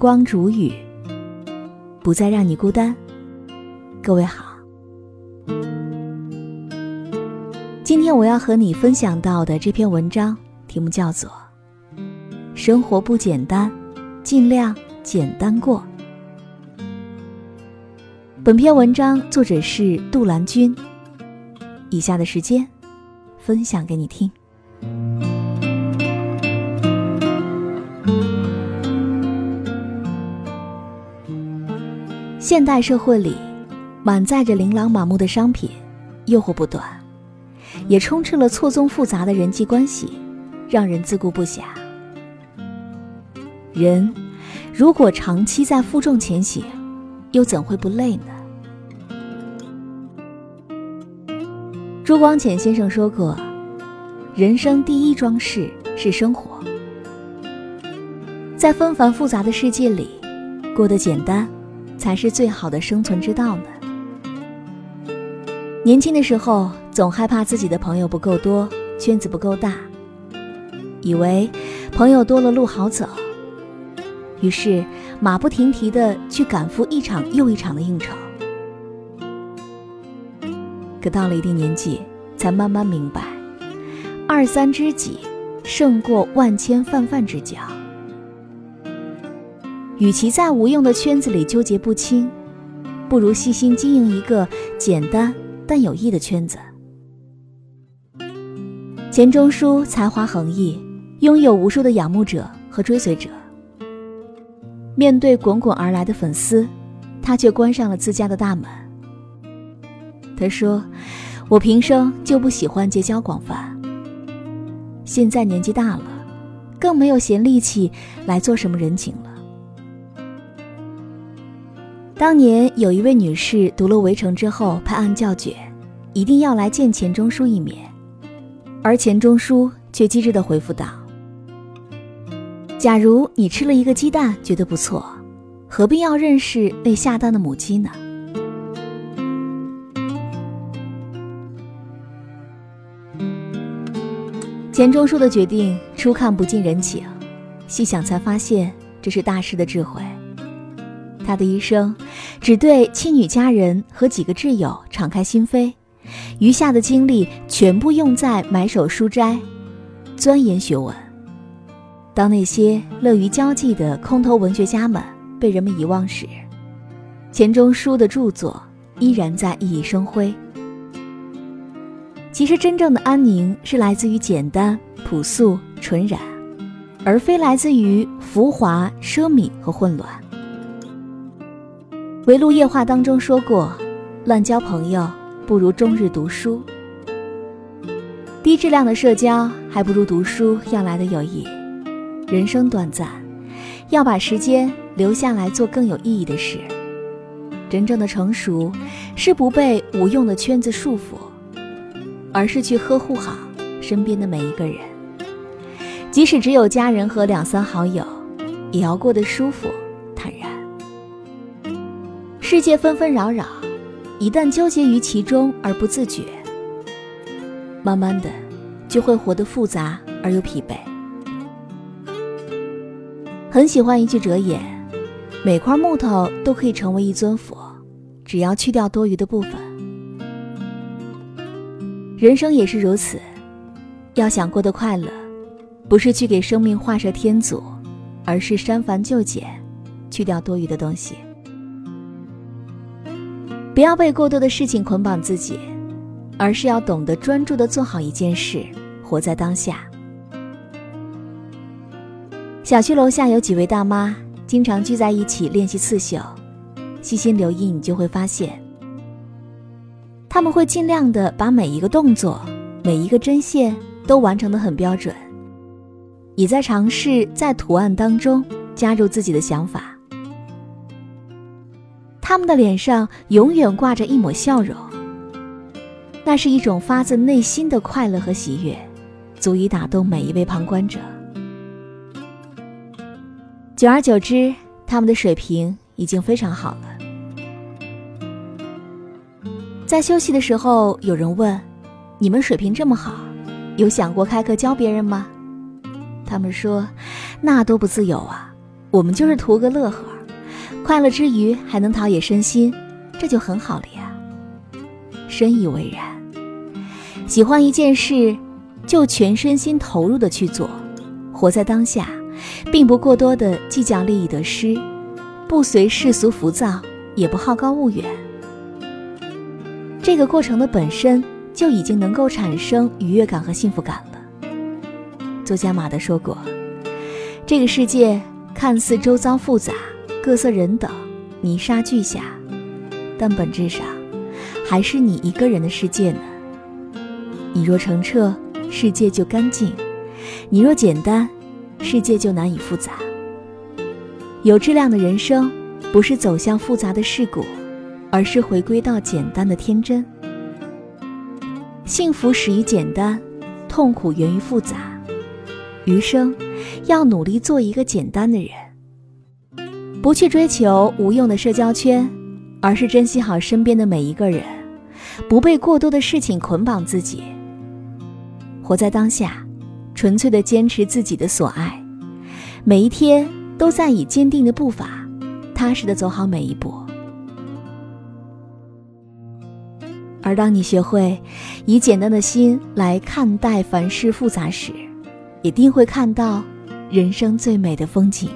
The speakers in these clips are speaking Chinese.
光煮雨，不再让你孤单。各位好，今天我要和你分享到的这篇文章题目叫做《生活不简单，尽量简单过》。本篇文章作者是杜兰君。以下的时间，分享给你听。现代社会里，满载着琳琅满目的商品，诱惑不断，也充斥了错综复杂的人际关系，让人自顾不暇。人如果长期在负重前行，又怎会不累呢？朱光潜先生说过：“人生第一桩事是生活，在纷繁复杂的世界里，过得简单。”才是最好的生存之道呢。年轻的时候，总害怕自己的朋友不够多，圈子不够大，以为朋友多了路好走，于是马不停蹄的去赶赴一场又一场的应酬。可到了一定年纪，才慢慢明白，二三知己胜过万千泛泛之交。与其在无用的圈子里纠结不清，不如细心经营一个简单但有益的圈子。钱钟书才华横溢，拥有无数的仰慕者和追随者。面对滚滚而来的粉丝，他却关上了自家的大门。他说：“我平生就不喜欢结交广泛，现在年纪大了，更没有闲力气来做什么人情了。”当年有一位女士读了《围城》之后拍案叫绝，一定要来见钱钟书一面，而钱钟书却机智地回复道：“假如你吃了一个鸡蛋觉得不错，何必要认识那下蛋的母鸡呢？”钱钟书的决定初看不近人情，细想才发现这是大师的智慧。他的一生，只对妻女家人和几个挚友敞开心扉，余下的精力全部用在买手书斋，钻研学问。当那些乐于交际的空头文学家们被人们遗忘时，钱钟书的著作依然在熠熠生辉。其实，真正的安宁是来自于简单、朴素、纯然，而非来自于浮华、奢靡和混乱。《围炉夜话》当中说过：“乱交朋友不如终日读书。低质量的社交还不如读书要来的有益。人生短暂，要把时间留下来做更有意义的事。真正的成熟，是不被无用的圈子束缚，而是去呵护好身边的每一个人。即使只有家人和两三好友，也要过得舒服。”世界纷纷扰扰，一旦纠结于其中而不自觉，慢慢的就会活得复杂而又疲惫。很喜欢一句哲言：每块木头都可以成为一尊佛，只要去掉多余的部分。人生也是如此，要想过得快乐，不是去给生命画蛇添足，而是删繁就简，去掉多余的东西。不要被过多的事情捆绑自己，而是要懂得专注的做好一件事，活在当下。小区楼下有几位大妈，经常聚在一起练习刺绣。细心留意，你就会发现，他们会尽量的把每一个动作、每一个针线都完成的很标准，也在尝试在图案当中加入自己的想法。他们的脸上永远挂着一抹笑容，那是一种发自内心的快乐和喜悦，足以打动每一位旁观者。久而久之，他们的水平已经非常好了。在休息的时候，有人问：“你们水平这么好，有想过开课教别人吗？”他们说：“那多不自由啊！我们就是图个乐呵，快乐之余还能陶冶身心，这就很好了呀。深以为然。喜欢一件事，就全身心投入的去做，活在当下，并不过多的计较利益得失，不随世俗浮躁，也不好高骛远。这个过程的本身就已经能够产生愉悦感和幸福感了。作家马德说过：“这个世界。”看似周遭复杂，各色人等，泥沙俱下，但本质上还是你一个人的世界呢。你若澄澈，世界就干净；你若简单，世界就难以复杂。有质量的人生，不是走向复杂的世故，而是回归到简单的天真。幸福始于简单，痛苦源于复杂。余生。要努力做一个简单的人，不去追求无用的社交圈，而是珍惜好身边的每一个人，不被过多的事情捆绑自己，活在当下，纯粹的坚持自己的所爱，每一天都在以坚定的步伐，踏实的走好每一步。而当你学会以简单的心来看待凡事复杂时，一定会看到。人生最美的风景。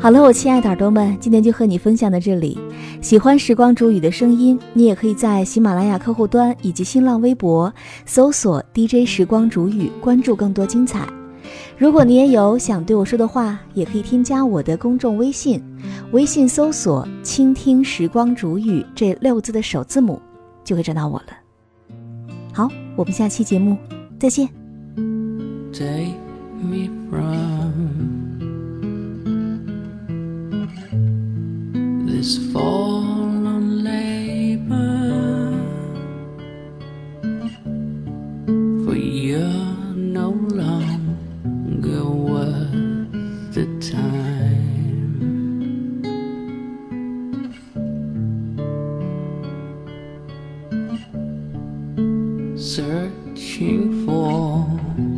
好了，我亲爱的耳朵们，今天就和你分享到这里。喜欢时光煮雨的声音，你也可以在喜马拉雅客户端以及新浪微博搜索 DJ 时光煮雨，关注更多精彩。如果你也有想对我说的话，也可以添加我的公众微信，微信搜索“倾听时光煮雨”这六字的首字母。就会找到我了。好，我们下期节目再见。Take me from searching for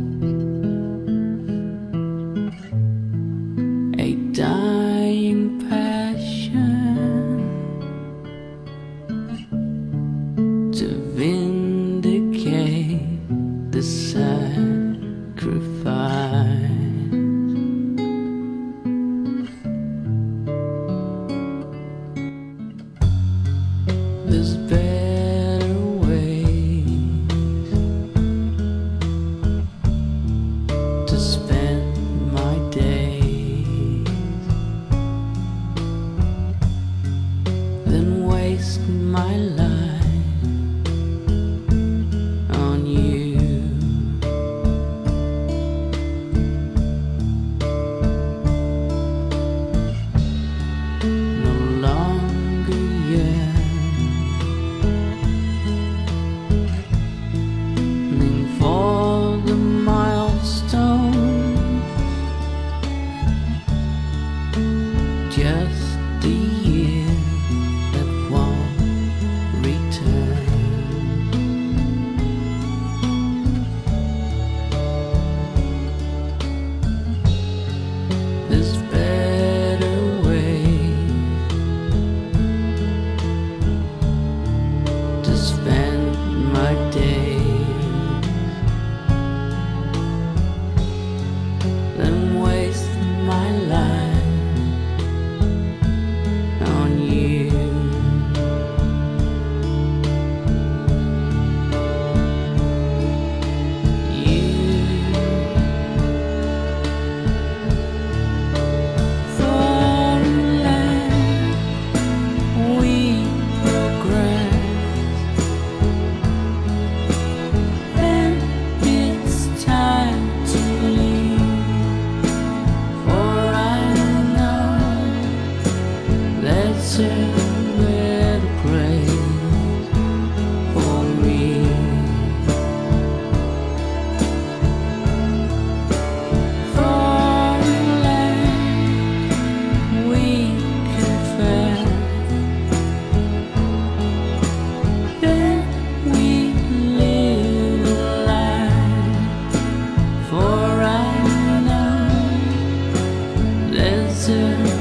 answer